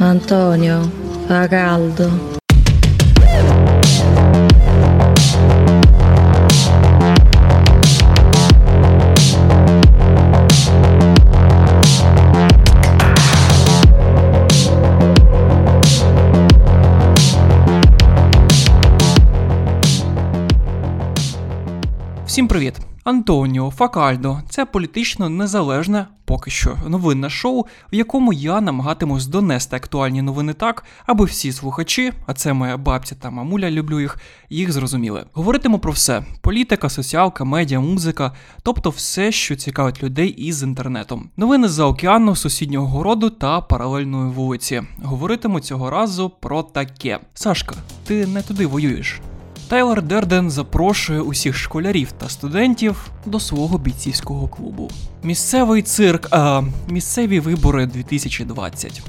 Antonio, fa caldo. Всім привіт! Антоніо Факальдо це політично незалежне, поки що новинне шоу, в якому я намагатимусь донести актуальні новини так, аби всі слухачі, а це моя бабця та мамуля, люблю їх, їх зрозуміли. Говоритиму про все: політика, соціалка, медіа, музика, тобто все, що цікавить людей із інтернетом. Новини за океану, сусіднього городу та паралельної вулиці. Говоритиму цього разу про таке. Сашка, ти не туди воюєш. Тайлер Дерден запрошує усіх школярів та студентів до свого бійцівського клубу. Місцевий цирк, а місцеві вибори 2020.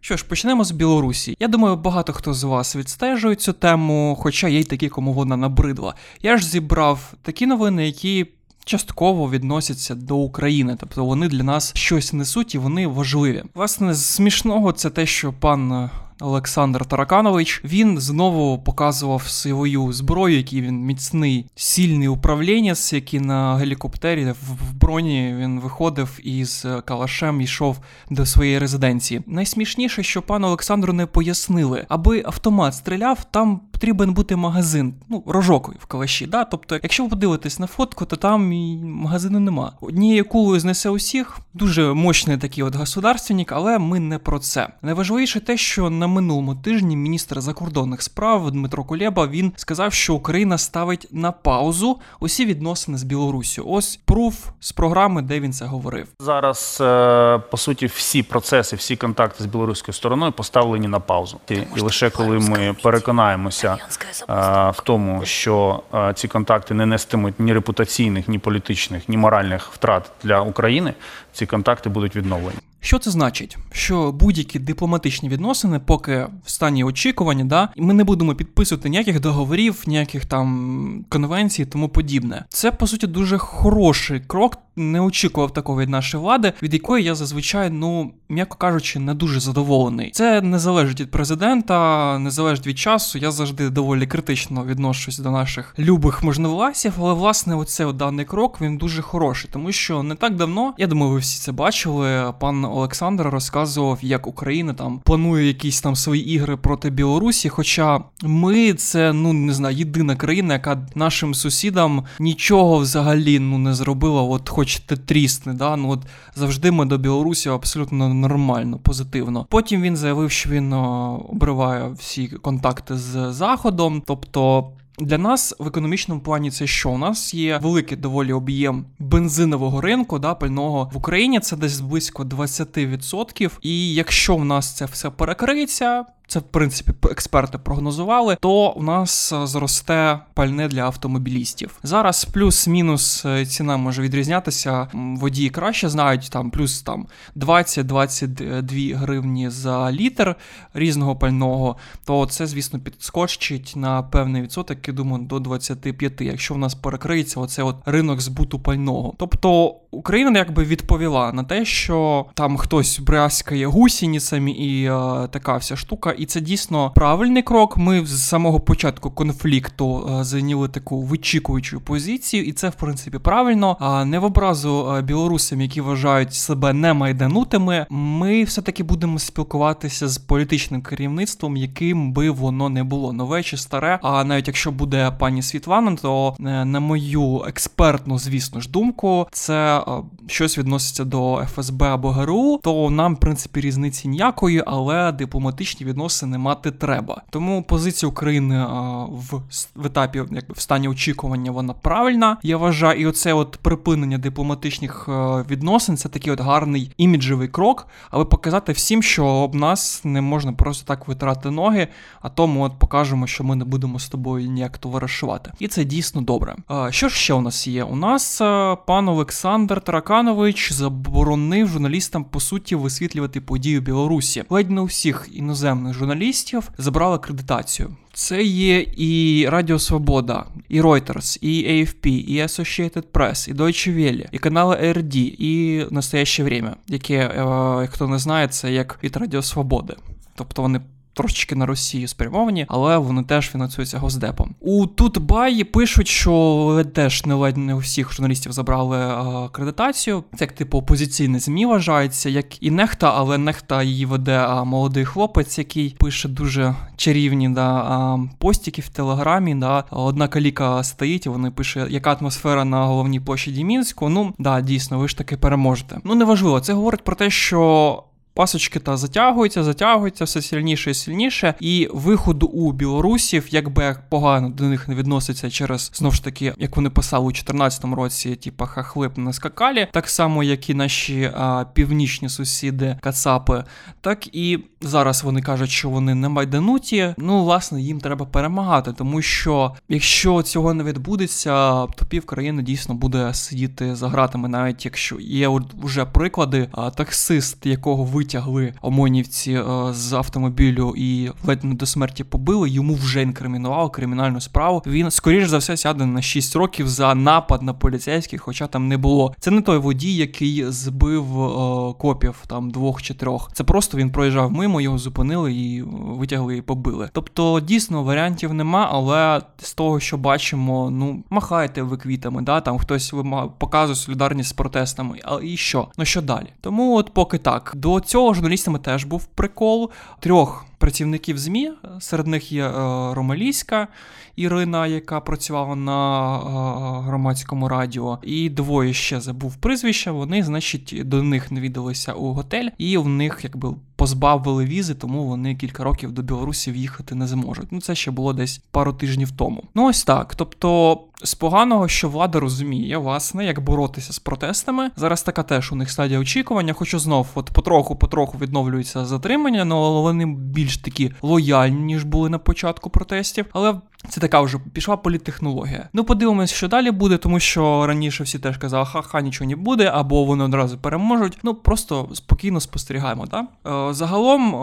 Що ж, почнемо з Білорусі. Я думаю, багато хто з вас відстежує цю тему, хоча є й такі, кому вона набридла. Я ж зібрав такі новини, які. Частково відносяться до України, тобто вони для нас щось несуть і вони важливі. Власне, смішного це те, що пан Олександр Тараканович. Він знову показував свою зброю, який він міцний, сильний управлінець, який на гелікоптері в броні він виходив із калашем йшов до своєї резиденції. Найсмішніше, що пану Олександру не пояснили, аби автомат стріляв, там потрібен бути магазин, ну рожок в калаші. Да? Тобто, якщо ви подивитесь на фотку, то там і магазину нема. Однією кулою знесе усіх. Дуже мощний такий от государственник, але ми не про це. Найважливіше те, що на минулому тижні міністр закордонних справ Дмитро Кулєба він сказав, що Україна ставить на паузу усі відносини з Білоруссю. Ось пруф з програми, де він це говорив. Зараз е, по суті всі процеси, всі контакти з білоруською стороною поставлені на паузу. І лише коли ми переконаємося е, в тому, що ці контакти не нестимуть ні репутаційних, ні політичних, ні моральних втрат для України, ці контакти будуть відновлені. Що це значить? Що будь-які дипломатичні відносини, поки в стані очікування, да, ми не будемо підписувати ніяких договорів, ніяких там конвенцій, тому подібне. Це по суті дуже хороший крок. Не очікував такого від нашої влади, від якої я зазвичай, ну м'яко кажучи, не дуже задоволений. Це не залежить від президента, не залежить від часу. Я завжди доволі критично відношусь до наших любих можновласів, але власне оцей даний крок він дуже хороший, тому що не так давно, я думаю, ви всі це бачили. Пан Олександр розказував, як Україна там планує якісь там свої ігри проти Білорусі. Хоча ми це ну не знаю, єдина країна, яка нашим сусідам нічого взагалі ну не зробила. От хочете трісне, да ну от завжди ми до Білорусі абсолютно нормально, позитивно. Потім він заявив, що він обриває всі контакти з Заходом, тобто. Для нас в економічному плані це що? У нас є великий доволі об'єм бензинового ринку, да, пального в Україні це десь близько 20%. І якщо в нас це все перекриється, це в принципі експерти прогнозували, то у нас е, зросте пальне для автомобілістів. Зараз плюс-мінус е, ціна може відрізнятися. Водії краще знають там плюс там 20-22 гривні за літр різного пального. То це, звісно, підскочить на певний відсоток, я думаю, до 25, якщо в нас перекриється оце от ринок збуту пального. Тобто Україна якби відповіла на те, що там хтось брязкає гусініцями і е, така вся штука і це дійсно правильний крок. Ми з самого початку конфлікту е, зайняли таку вичікуючу позицію, і це в принципі правильно. А не в образу е, білорусам, які вважають себе не майданутими. Ми все таки будемо спілкуватися з політичним керівництвом, яким би воно не було нове чи старе. А навіть якщо буде пані Світлана, то е, на мою експертну, звісно ж, думку, це щось відноситься до ФСБ або ГРУ, то нам в принципі різниці ніякої, але дипломатичні відносини відносини мати треба. Тому позиція України в в етапі, якби в стані очікування, вона правильна. Я вважаю, і оце от припинення дипломатичних відносин це такий от гарний іміджевий крок, аби показати всім, що об нас не можна просто так витрати ноги, а тому от покажемо, що ми не будемо з тобою ніяк товаришувати. І це дійсно добре. Що ж ще у нас є? У нас пан Олександр Тараканович заборонив журналістам по суті висвітлювати події в Білорусі. Ледь не у всіх іноземних журналістів забрали акредитацію. Це є і Радіо Свобода, і Reuters, і AFP, і Associated Press, і Deutsche Welle, і канали RD, і Настояще Время, яке, е, хто не знає, це як від Радіо Свободи. Тобто вони трошечки на Росію спрямовані, але вони теж фінансуються госдепом. У Тутбаї пишуть, що теж не ледь не у всіх журналістів забрали акредитацію. Це як типу опозиційне змі вважається, як і нехта, але нехта її веде а, молодий хлопець, який пише дуже чарівні да, постіки в телеграмі. Да. Одна каліка стоїть, вони пише, яка атмосфера на головній площаді Мінську. Ну да, дійсно, ви ж таки переможете. Ну неважливо, це говорить про те, що. Пасочки та затягуються, затягуються все сильніше і сильніше. І виходу у білорусів, якби погано до них не відноситься через знову ж таки, як вони писали у 2014 році, типа хахлип на скакалі, так само, як і наші а, північні сусіди Кацапи, так і зараз вони кажуть, що вони не майдануті. Ну, власне, їм треба перемагати, тому що якщо цього не відбудеться, то пів країни дійсно буде сидіти за гратами, навіть якщо є вже приклади, а, таксист, якого ви витягли ОМОНівці е, з автомобілю і ледь не до смерті побили. Йому вже інкримінували кримінальну справу. Він скоріш за все сяде на 6 років за напад на поліцейських, хоча там не було. Це не той водій, який збив е, копів там двох чи трьох. Це просто він проїжджав мимо, його зупинили і витягли і побили. Тобто, дійсно варіантів нема, але з того, що бачимо, ну махайте ви квітами, да там хтось показує солідарність з протестами. А і що? Ну що далі? Тому, от поки так, до цього цього журналістами теж був прикол трьох працівників ЗМІ. Серед них є е, Ромалійська Ірина, яка працювала на е, громадському радіо, і двоє ще забув прізвище. Вони, значить, до них навідалися у готель, і в них якби позбавили візи, тому вони кілька років до Білорусі в'їхати не зможуть. Ну це ще було десь пару тижнів тому. Ну ось так. Тобто, з поганого, що влада розуміє, власне, як боротися з протестами. Зараз така теж у них стадія очікування, хоча знов от потроху-потроху відновлюються затримання, але вони більш такі лояльні, ніж були на початку протестів. Але це така вже пішла політтехнологія. Ну, подивимось, що далі буде, тому що раніше всі теж казали, ха-ха, нічого не буде, або вони одразу переможуть. Ну просто спокійно спостерігаємо. так? Е, загалом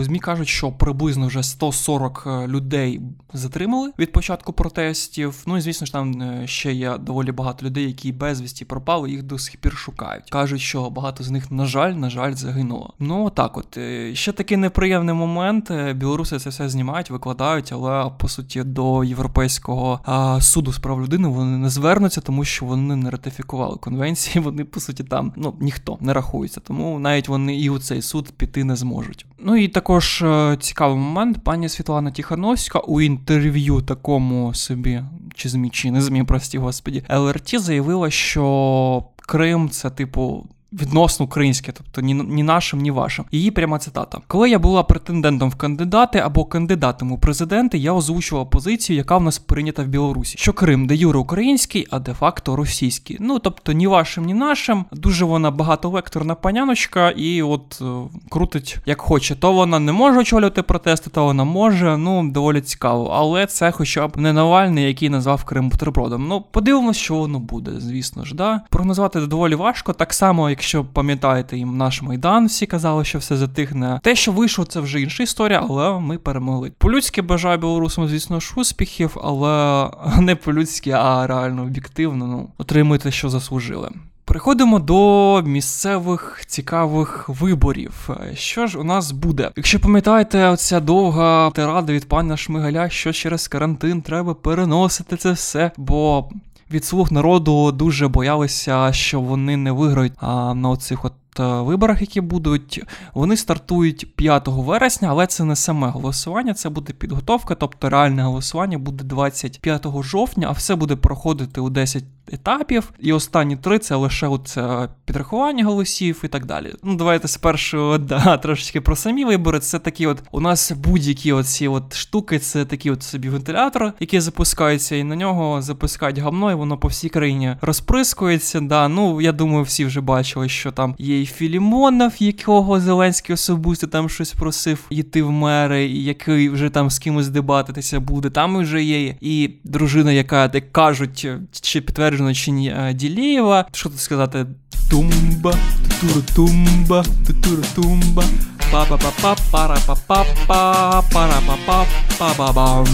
е, змі кажуть, що приблизно вже 140 е, людей затримали від початку протестів. Ну і звісно ж, там ще є доволі багато людей, які безвісті пропали, їх до сих пір шукають. кажуть, що багато з них, на жаль, на жаль, загинуло. Ну так, от ще такий неприємний момент. Білоруси це все знімають, викладають, але по суті до до Європейського а, суду з прав людини вони не звернуться, тому що вони не ратифікували конвенції. Вони по суті там ну ніхто не рахується, тому навіть вони і у цей суд піти не зможуть. Ну і також е, цікавий момент. Пані Світлана Тихановська у інтерв'ю такому собі чи змі, чи не змі, прості господі, ЛРТ заявила, що Крим це типу відносно українське, тобто ні ні нашим, ні вашим. Її пряма цитата. Коли я була претендентом в кандидати або кандидатом у президенти, я озвучувала позицію, яка в нас прийнята в Білорусі. Що Крим де юре український, а де факто російський. Ну тобто ні вашим, ні нашим. Дуже вона багатовекторна паняночка, і от е, крутить як хоче. То вона не може очолювати протести, то вона може. Ну доволі цікаво. Але це, хоча б не Навальний, який назвав Крим бутербродом. Ну подивимось, що воно буде, звісно ж. да. Прогнозувати доволі важко, так само, як. Якщо пам'ятаєте їм наш майдан, всі казали, що все затихне. Те, що вийшло, це вже інша історія, але ми перемогли. По-людськи бажаю білорусам, звісно ж, успіхів, але не по-людськи, а реально об'єктивно. Ну, отримуйте, що заслужили. Переходимо до місцевих цікавих виборів. Що ж у нас буде? Якщо пам'ятаєте, оця довга тирада від пана Шмигаля, що через карантин треба переносити це все, бо від слуг народу дуже боялися, що вони не виграють а, на оцих от. Е, виборах, які будуть, вони стартують 5 вересня, але це не саме голосування, це буде підготовка, тобто реальне голосування буде 25 жовтня, а все буде проходити у 10 етапів, і останні три це лише це підрахування голосів і так далі. Ну, давайте спершу да, трошечки про самі вибори. Це такі, от у нас будь-які оці от штуки, це такі от собі вентилятор, який запускається, і на нього запускають гамно, і воно по всій країні розприскується. Да, Ну я думаю, всі вже бачили, що там є Філімонов, якого Зеленський особисто там щось просив йти в мери, який вже там з кимось дебатитися буде. Там вже є і дружина, яка як кажуть, чи підтверджено чи ні е, Ділєєва. Що тут сказати? Тумба, тутура тумба, тутура тумба. Па-па-па-па-пара-па-па-пара-па-па-па-ба-бам.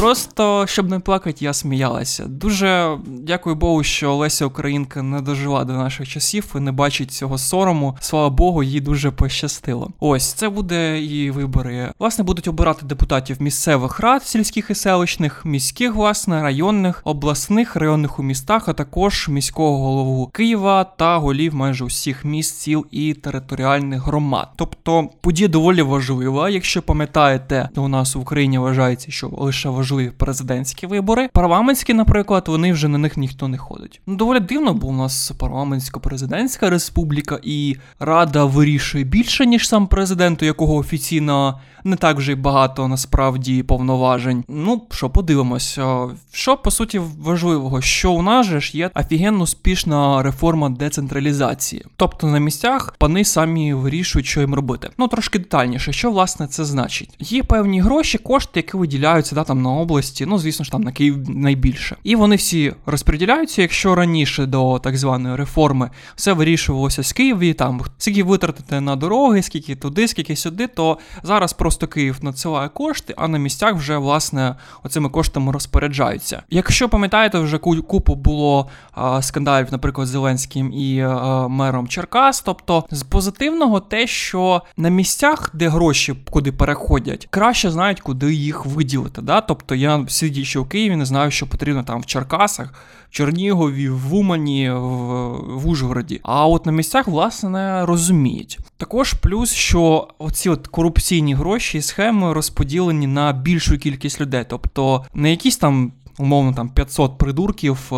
Просто щоб не плакати, я сміялася. Дуже дякую Богу, що Леся Українка не дожила до наших часів і не бачить цього сорому. Слава Богу, їй дуже пощастило. Ось це буде і вибори. Власне, будуть обирати депутатів місцевих рад, сільських і селищних, міських, власне, районних, обласних, районних у містах, а також міського голову Києва та голів майже усіх міст, сіл і територіальних громад. Тобто подія доволі важлива. Якщо пам'ятаєте, то у нас в Україні вважається, що лише важливо важливі президентські вибори. Парламентські, наприклад, вони вже на них ніхто не ходить. Ну доволі дивно, бо у нас парламентсько-президентська республіка, і рада вирішує більше ніж сам президент, у якого офіційно не так вже й багато насправді повноважень. Ну що, подивимося, що по суті важливого, що у нас же ж є офігенно успішна реформа децентралізації, тобто на місцях пани самі вирішують, що їм робити. Ну трошки детальніше, що власне це значить. Є певні гроші, кошти, які виділяються да, там на області, ну звісно ж там на Київ найбільше. І вони всі розподіляються. Якщо раніше до так званої реформи все вирішувалося з Києві, там скільки витратити на дороги, скільки туди, скільки сюди, то зараз просто Київ надсилає кошти, а на місцях вже власне оцими коштами розпоряджаються. Якщо пам'ятаєте, вже купу було а, скандалів, наприклад, з Зеленським і а, мером Черкас. Тобто з позитивного те, що на місцях, де гроші куди переходять, краще знають, куди їх виділити. Да? Тобто Тобто я сидячи в Києві, не знаю, що потрібно там в Черкасах, в Чернігові, в Умані, в, Ужгороді. А от на місцях, власне, розуміють. Також плюс, що оці от корупційні гроші і схеми розподілені на більшу кількість людей. Тобто не якісь там. Умовно, там 500 придурків е,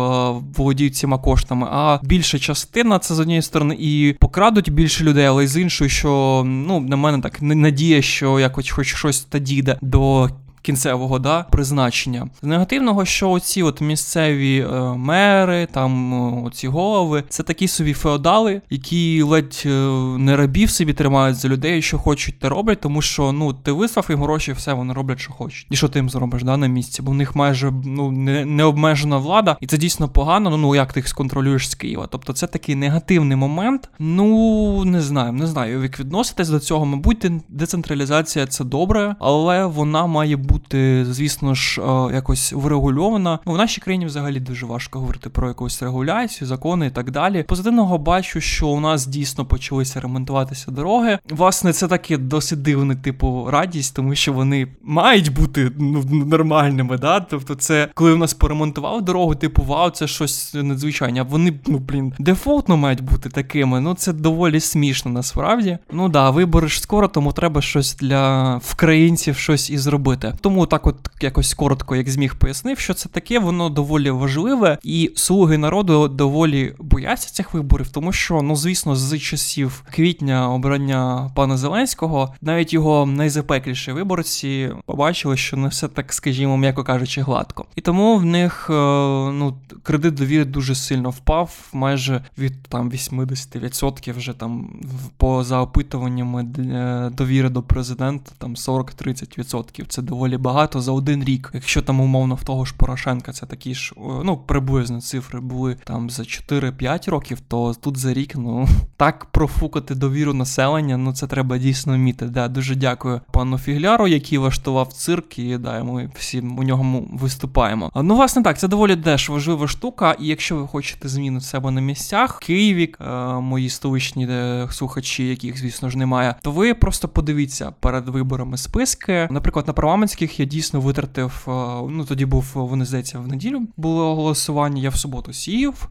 володіють цими коштами, а більша частина це з однієї сторони і покрадуть більше людей, але й з іншої, що ну на мене так надія, що якось хоч щось та дійде до кінцевого да, призначення. З негативного, що оці от місцеві е, мери, там оці голови, це такі собі феодали, які ледь е, не рабів собі тримають за людей, що хочуть, те роблять, тому що ну ти вислав їм гроші, все вони роблять, що хочуть. І що ти їм зробиш да, на місці? Бо в них майже ну не, не обмежена влада, і це дійсно погано. Ну ну як ти їх сконтролюєш з Києва? Тобто це такий негативний момент. Ну не знаю, не знаю, як відноситись до цього. Мабуть, децентралізація це добре, але вона має бути бути, звісно ж, е, якось врегульована. Ну, в нашій країні взагалі дуже важко говорити про якусь регуляцію, закони і так далі. Позитивного бачу, що у нас дійсно почалися ремонтуватися дороги. Власне, це таке досить дивне типу радість, тому що вони мають бути ну, нормальними. да? Тобто, це коли у нас поремонтував дорогу, типу, вау, це щось надзвичайне. Вони, ну блін, дефолтно мають бути такими. Ну це доволі смішно насправді. Ну да, вибори ж скоро, тому треба щось для вкраїнців щось і зробити. Тому так, от якось коротко, як зміг пояснив, що це таке, воно доволі важливе, і слуги народу доволі бояться цих виборів, тому що, ну звісно, з часів квітня обрання пана Зеленського, навіть його найзапекліші виборці побачили, що не все так, скажімо, м'яко кажучи, гладко. І тому в них е, ну кредит довіри дуже сильно впав, майже від там 80% вже там поза опитуваннями е, довіри до президента, там 40-30%. Це доволі багато за один рік. Якщо там умовно в того ж Порошенка це такі ж ну приблизно цифри були там за 4-5 років, то тут за рік ну так профукати довіру населення. Ну це треба дійсно вміти. Да, Дуже дякую пану Фігляру, який влаштував цирк, і да, ми всі у нього виступаємо. Ну, власне, так, це доволі теж важлива штука. І якщо ви хочете зміни в себе на місцях, Києві, е, мої столичні е, слухачі, яких, звісно ж, немає, то ви просто подивіться перед виборами списки, наприклад, на парламентських я дійсно витратив. Е, ну тоді був вони здається в неділю було голосування. Я в суботу сів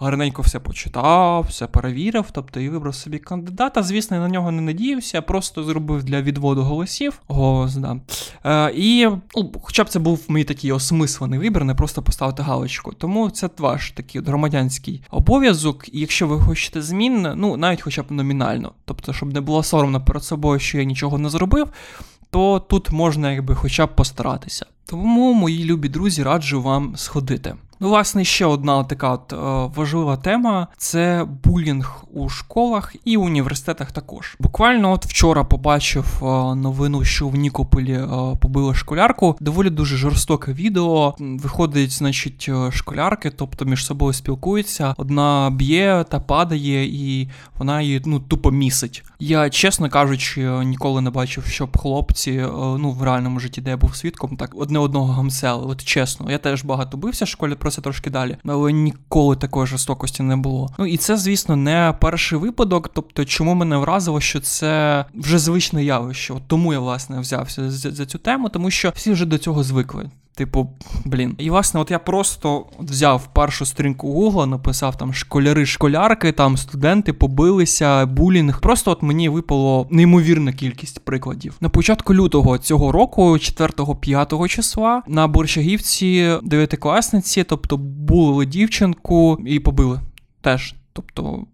гарненько все почитав, все перевірив, тобто і вибрав собі кандидата. Звісно, на нього не надіявся, просто зробив для відводу голосів. Голос, да. Е, І ну, хоча б це був мій такий осмислений вибір, не просто поставити галочку. Тому це ваш такий громадянський обов'язок. І якщо ви хочете змін, ну навіть хоча б номінально, тобто, щоб не було соромно перед собою, що я нічого не зробив. То тут можна якби хоча б постаратися. Тому, мої любі друзі, раджу вам сходити. Ну, власне, ще одна така от е, важлива тема це булінг у школах і університетах також. Буквально от вчора побачив е, новину, що в Нікополі е, побили школярку. Доволі дуже жорстоке відео. Виходить, значить, школярки, тобто між собою спілкуються. Одна б'є та падає, і вона її ну тупо місить. Я, чесно кажучи, ніколи не бачив, щоб хлопці, ну в реальному житті, де я був свідком, так одне одного гамсели. От чесно, я теж багато бився в школі, про це трошки далі, але ніколи такої жорстокості не було. Ну і це, звісно, не перший випадок. Тобто, чому мене вразило, що це вже звичне явище. От Тому я власне взявся за, за цю тему, тому що всі вже до цього звикли. Типу, блін. І власне, от я просто взяв першу сторінку Гугла, написав там школяри-школярки, там студенти побилися, булінг. Просто от мені випало неймовірна кількість прикладів. На початку лютого цього року, 4-5 числа, на Борщагівці дев'ятикласниці, тобто були дівчинку і побили теж. Тобто,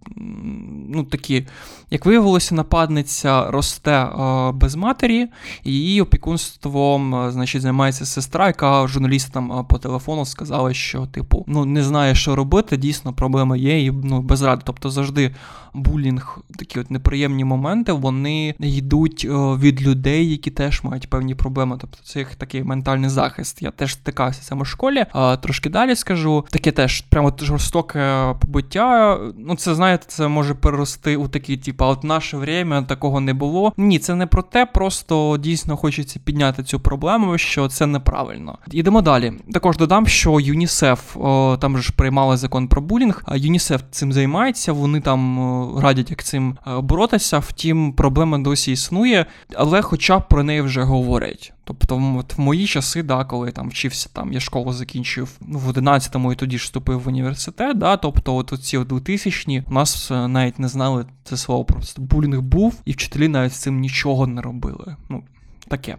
ну такі, як виявилося, нападниця росте е, без матері, і її опікунством е, значить, займається сестра, яка журналістам е, по телефону сказала, що, типу, ну не знає, що робити, дійсно, проблема є, і ну, без ради. Тобто завжди булінг, такі от неприємні моменти, вони йдуть від людей, які теж мають певні проблеми. Тобто це їх такий ментальний захист. Я теж стикався саме в школі. Трошки далі скажу, таке теж прямо жорстоке побиття ну це знаєте, це може перерости у такі, типу, от наше время такого не було. Ні, це не про те, просто дійсно хочеться підняти цю проблему, що це неправильно. Ідемо далі. Також додам, що ЮНІСЕФ там же ж приймали закон про булінг, а ЮНІСЕФ цим займається, вони там радять як цим е, боротися. Втім, проблема досі існує, але хоча б про неї вже говорять. Тобто, от в мої часи, да, коли там вчився, там я школу закінчив ну, в 11-му і тоді ж вступив в університет. да, Тобто, от ці 2000-ні у нас навіть не знали це слово. Просто булінг був, і вчителі навіть з цим нічого не робили. Ну, таке.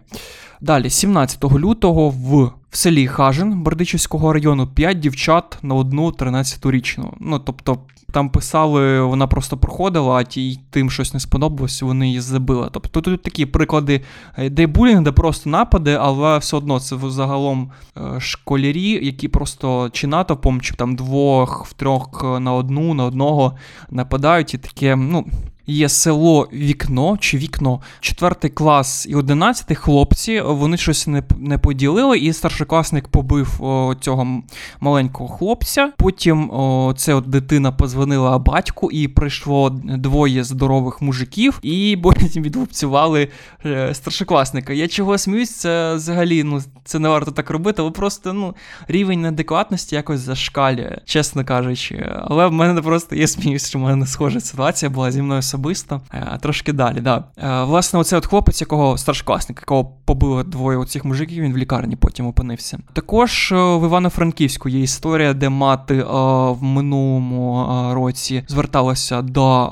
Далі, 17 лютого в в селі Хажин Бердичівського району 5 дівчат на одну 13-річну. Ну, тобто, там писали, вона просто проходила, а тій тим щось не сподобалось, вони її забили. Тобто тут такі приклади, е, де булінг, де просто напади, але все одно це загалом е, школярі, які просто чи натовпом, чи там двох, в трьох на одну, на одного нападають, і таке, ну. Є село Вікно чи вікно, четвертий клас і одинадцятий хлопці. Вони щось не не поділили, і старшокласник побив о, цього маленького хлопця. Потім о, це дитина позвонила батьку, і прийшло двоє здорових мужиків, і потім відлупцювали е, старшокласника. Я чого сміюсь, це взагалі ну це не варто так робити, але просто ну рівень неадекватності якось зашкалює, чесно кажучи. Але в мене просто є сміюсь, що в мене схожа ситуація була зі мною особисто. Е, трошки далі. да. Е, власне, оцей от хлопець, якого старшокласник, якого побили двоє оцих мужиків, він в лікарні потім опинився. Також е, в Івано-Франківську є історія, де мати в минулому році зверталася до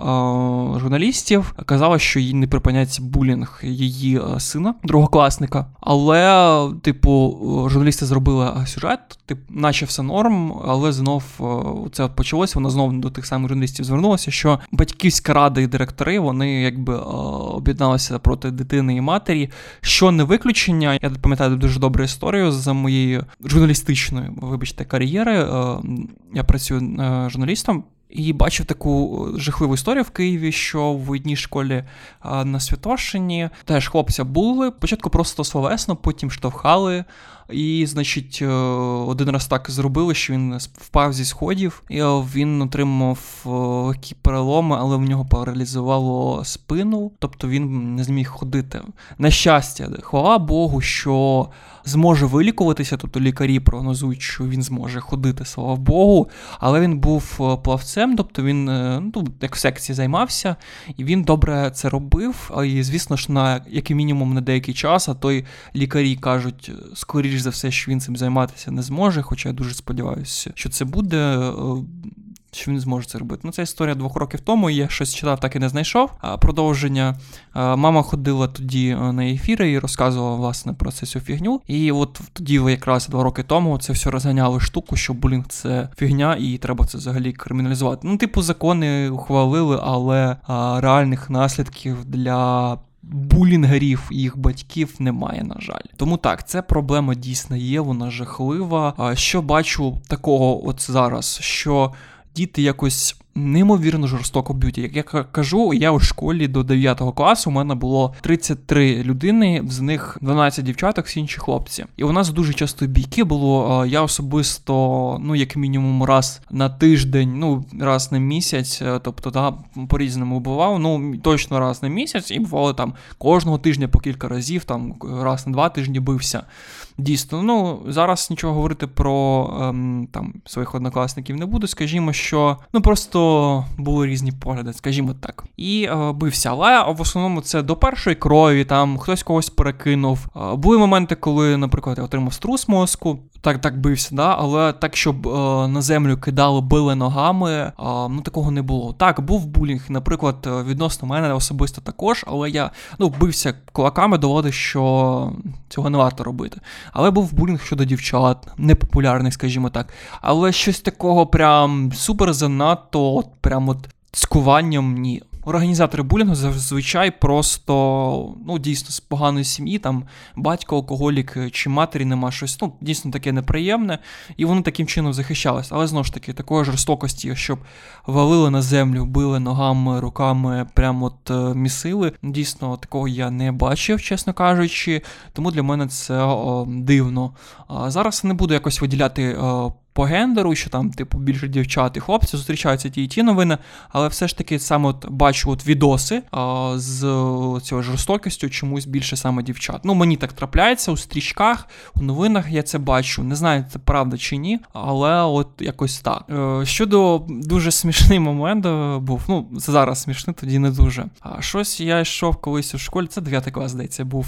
журналістів, казала, що їй не припиняється булінг її сина, другокласника. Але, типу, журналісти зробили сюжет, тип, наче все норм, але знов це от почалося. Вона знову до тих самих журналістів звернулася, що батьківська рада директори вони якби об'єдналися проти дитини і матері. Що не виключення, я пам'ятаю дуже добру історію за моєю журналістичною, вибачте, кар'єри. Я працюю е, журналістом. І бачив таку жахливу історію в Києві, що в одній школі на Святошині теж хлопця були. Спочатку просто словесно, потім штовхали. І, значить, е, один раз так зробили, що він впав зі сходів, і він отримав е, легкі переломи, але в нього паралізувало спину, тобто він не зміг ходити. На щастя, хвала Богу, що зможе вилікуватися, тобто лікарі прогнозують, що він зможе ходити, слава Богу, але він був е, плавцем, тобто він ну, як в секції займався, і він добре це робив. І, звісно ж, на як мінімум на деякий час, а то й лікарі кажуть, скоріш за все, що він цим займатися не зможе, хоча я дуже сподіваюся, що це буде. Е, що він зможе це робити. Ну, це історія двох років тому. Я щось читав, так і не знайшов. А продовження мама ходила тоді е, на ефіри і розказувала власне про цю фігню. І от тоді, якраз два роки тому, це все розганяли штуку, що булінг це фігня, і треба це взагалі криміналізувати. Ну, типу, закони ухвалили, але а, реальних наслідків для булінгерів їх батьків немає, на жаль. Тому так, це проблема дійсно є, вона жахлива. Що бачу такого от зараз, що діти якось неймовірно жорстоко б'ють. Як я кажу, я у школі до 9 класу у мене було 33 людини, з них 12 дівчаток, всі інші хлопці. І у нас дуже часто бійки було. Я особисто, ну як мінімум, раз на тиждень, ну раз на місяць, е, тобто да, по-різному бував. Ну точно раз на місяць, і бувало там кожного тижня по кілька разів, там раз на два тижні бився. Дійсно, ну зараз нічого говорити про ем, там своїх однокласників не буду. Скажімо, що ну просто були різні погляди, скажімо так. І е, бився. Але в основному це до першої крові, там хтось когось перекинув. Е, були моменти, коли, наприклад, я отримав струс мозку, так так бився, да, але так, щоб е, на землю кидали, били ногами, е, ну такого не було. Так, був булінг, наприклад, е, відносно мене особисто також, але я ну, бився кулаками, доводив, що цього не варто робити. Але був булінг щодо дівчат, непопулярних, скажімо так. Але щось такого прям супер занадто, от прям от цькуванням ні. Організатори булінгу зазвичай просто ну дійсно з поганої сім'ї, там батько, алкоголік чи матері нема щось. Ну дійсно таке неприємне, і вони таким чином захищались. Але знову ж таки, такої жорстокості, щоб валили на землю, били ногами, руками, прямо от е, місили. Дійсно, такого я не бачив, чесно кажучи. Тому для мене це о, дивно. А зараз не буду якось виділяти. О, по гендеру, що там, типу, більше дівчат і хлопці зустрічаються ті і ті новини, але все ж таки саме от бачу от відоси а, з цією жорстокістю чомусь більше саме дівчат. Ну, мені так трапляється у стрічках, у новинах я це бачу. Не знаю, це правда чи ні, але от якось так. Е, щодо дуже смішний момент е, був, ну, це зараз смішний, тоді не дуже. А щось я йшов колись у школі, це 9 клас, здається, був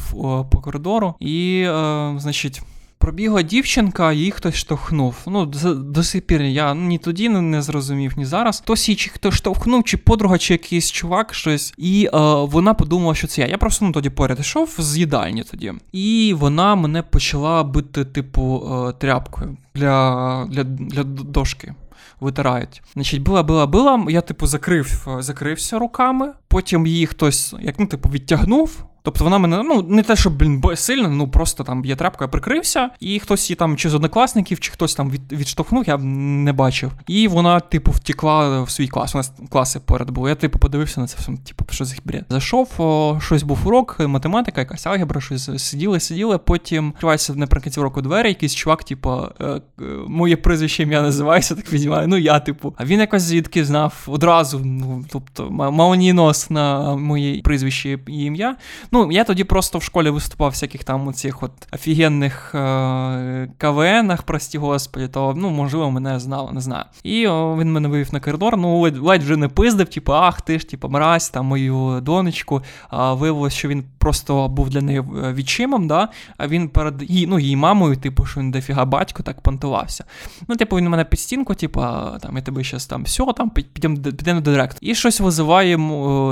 по коридору, і, е, значить. Пробігла дівчинка, її хтось штовхнув. Ну, до, сих пір я ні тоді не зрозумів, ні зараз. Хтось її чи хто штовхнув, чи подруга, чи якийсь чувак, щось. І е, вона подумала, що це я. Я просто ну, тоді поряд йшов з їдальні тоді. І вона мене почала бити, типу, е, тряпкою для, для, для дошки. Витирають. Значить, била, била, била. Я, типу, закрив, закрився руками. Потім її хтось, як ну, типу, відтягнув. Тобто вона мене, ну, не те, щоб блін, сильно, ну просто там я прикрився, і хтось її там чи з однокласників, чи хтось там від, відштовхнув, я не бачив. І вона, типу, втекла в свій клас. У нас класи поряд були. Я, типу, подивився на це все, типу, що за бред. Зайшов, о, щось був урок, математика, якась алгебра, щось сиділи, сиділи. Потім відкривається наприкінці року двері, якийсь чувак, типу, е, е, моє прізвище ім'я називається, так віднімаю. Ну я, типу. А він якось звідки знав одразу, ну, тобто, молнієнос на моє прізвище і ім'я. Ну, я тоді просто в школі виступав всяких там оцих от офігенних е- КВНах, прості господі, то ну, можливо, мене знав, не знаю. І о, він мене вивів на коридор, ну ледь, ледь вже не пиздив, типу, ах, ти ж, типу, мразь, там мою донечку. А виявилось, що він просто був для неї е, відчимом, да, а він перед її, ну, її мамою, типу, що він дофіга батько так понтувався. Ну, типу, він у мене під стінку, типу, там, я тебе щас там все, там, підемо до директора. І щось визиває,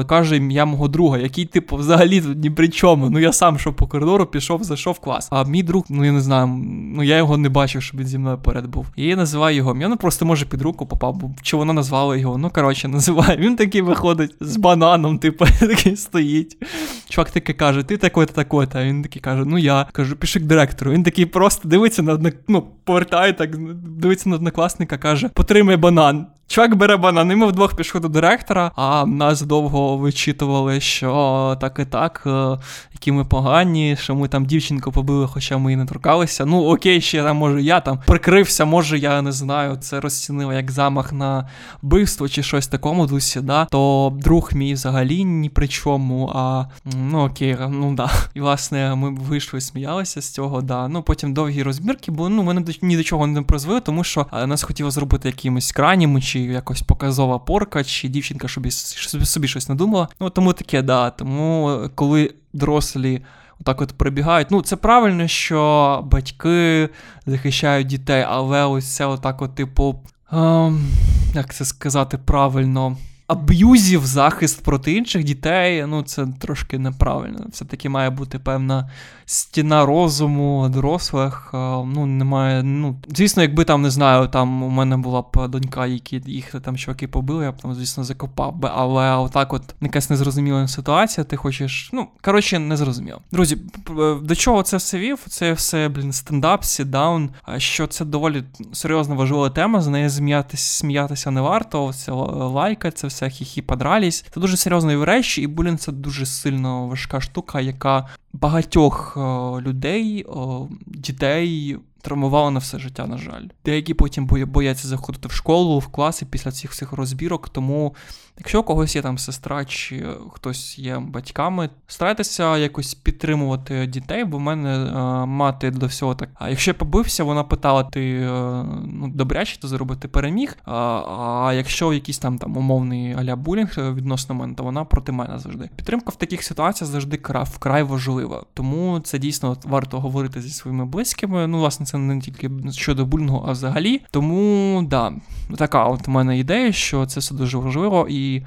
каже ім'я мого друга, який, типу, взагалі при чому. Ну я сам йшов по коридору, пішов, зайшов клас. А мій друг, ну я не знаю, ну я його не бачив, щоб він зі мною поряд був. І я називаю його. Я ну просто може під руку попав, бо чи вона назвала його. Ну коротше, називаю. Він такий виходить з бананом, типу, такий стоїть. Чувак такий каже, ти такой-то, такой-то. А він такий каже, ну я кажу, піши к директору. Він такий просто дивиться на одно... ну, повертає так, дивиться на однокласника, каже, потримай банан. Чувак бере банан, і ми вдвох пішли до директора, а нас довго вичитували, що так і так, е, які ми погані, що ми там дівчинку побили, хоча ми і не торкалися. Ну окей, ще там, може, я там прикрився, може, я не знаю, це розцінив як замах на вбивство чи щось такому дусі, да, то друг мій взагалі ні при чому. А ну окей, ну да. І власне ми вийшли, сміялися з цього, да. Ну потім довгі розбірки, бо ну мене ні до чого не призвели, тому що е, нас хотіло зробити якимось краніми чи якось показова порка, чи дівчинка собі, собі щось надумала. Ну тому таке, да. Тому коли дорослі. Так от прибігають. Ну, це правильно, що батьки захищають дітей, але ось це отак, от, типу, ем, як це сказати правильно, аб'юзів, захист проти інших дітей, ну це трошки неправильно. Все-таки має бути певна стіна розуму дорослих. Ну, немає. Ну, звісно, якби там не знаю, там у мене була б донька, які їх там чуваки побили, я б там, звісно, закопав би. Але отак, от якась незрозуміла ситуація, ти хочеш. Ну, коротше, не зрозуміло. Друзі, до чого це все вів? Це все, блін, стендап, сідаун, що це доволі серйозно важлива тема, з нею сміятися, сміятися не варто. Це лайка, це все хі-хі подрались. Це дуже серйозні речі, і булінг це дуже сильно важка штука, яка багатьох людей, дітей травмувала на все життя, на жаль. Деякі потім бояться заходити в школу, в класи після цих всіх розбірок. Тому, якщо у когось є там сестра чи хтось є батьками, старайтеся якось підтримувати дітей, бо в мене мати до всього так. А якщо я побився, вона питала: ти ну, добряче то зробити переміг. А, а якщо якийсь там там умовний аля булінг е, відносно мене, то вона проти мене завжди. Підтримка в таких ситуаціях завжди вкрай важлива. Тому це дійсно варто говорити зі своїми близькими. Ну, власне, це не тільки щодо булінгу, а взагалі. Тому да, така от у мене ідея, що це все дуже важливо і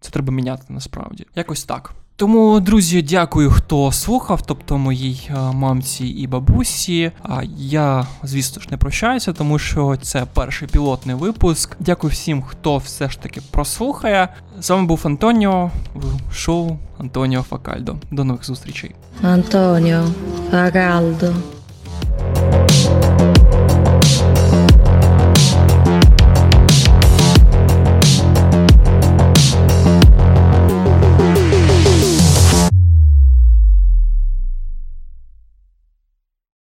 це треба міняти насправді. Якось так. Тому, друзі, дякую, хто слухав, тобто моїй е, мамці і бабусі. А я, звісно ж, не прощаюся, тому що це перший пілотний випуск. Дякую всім, хто все ж таки прослухає. З вами був Антоніо в шоу Антоніо Факальдо. До нових зустрічей. Антоніо Факальдо.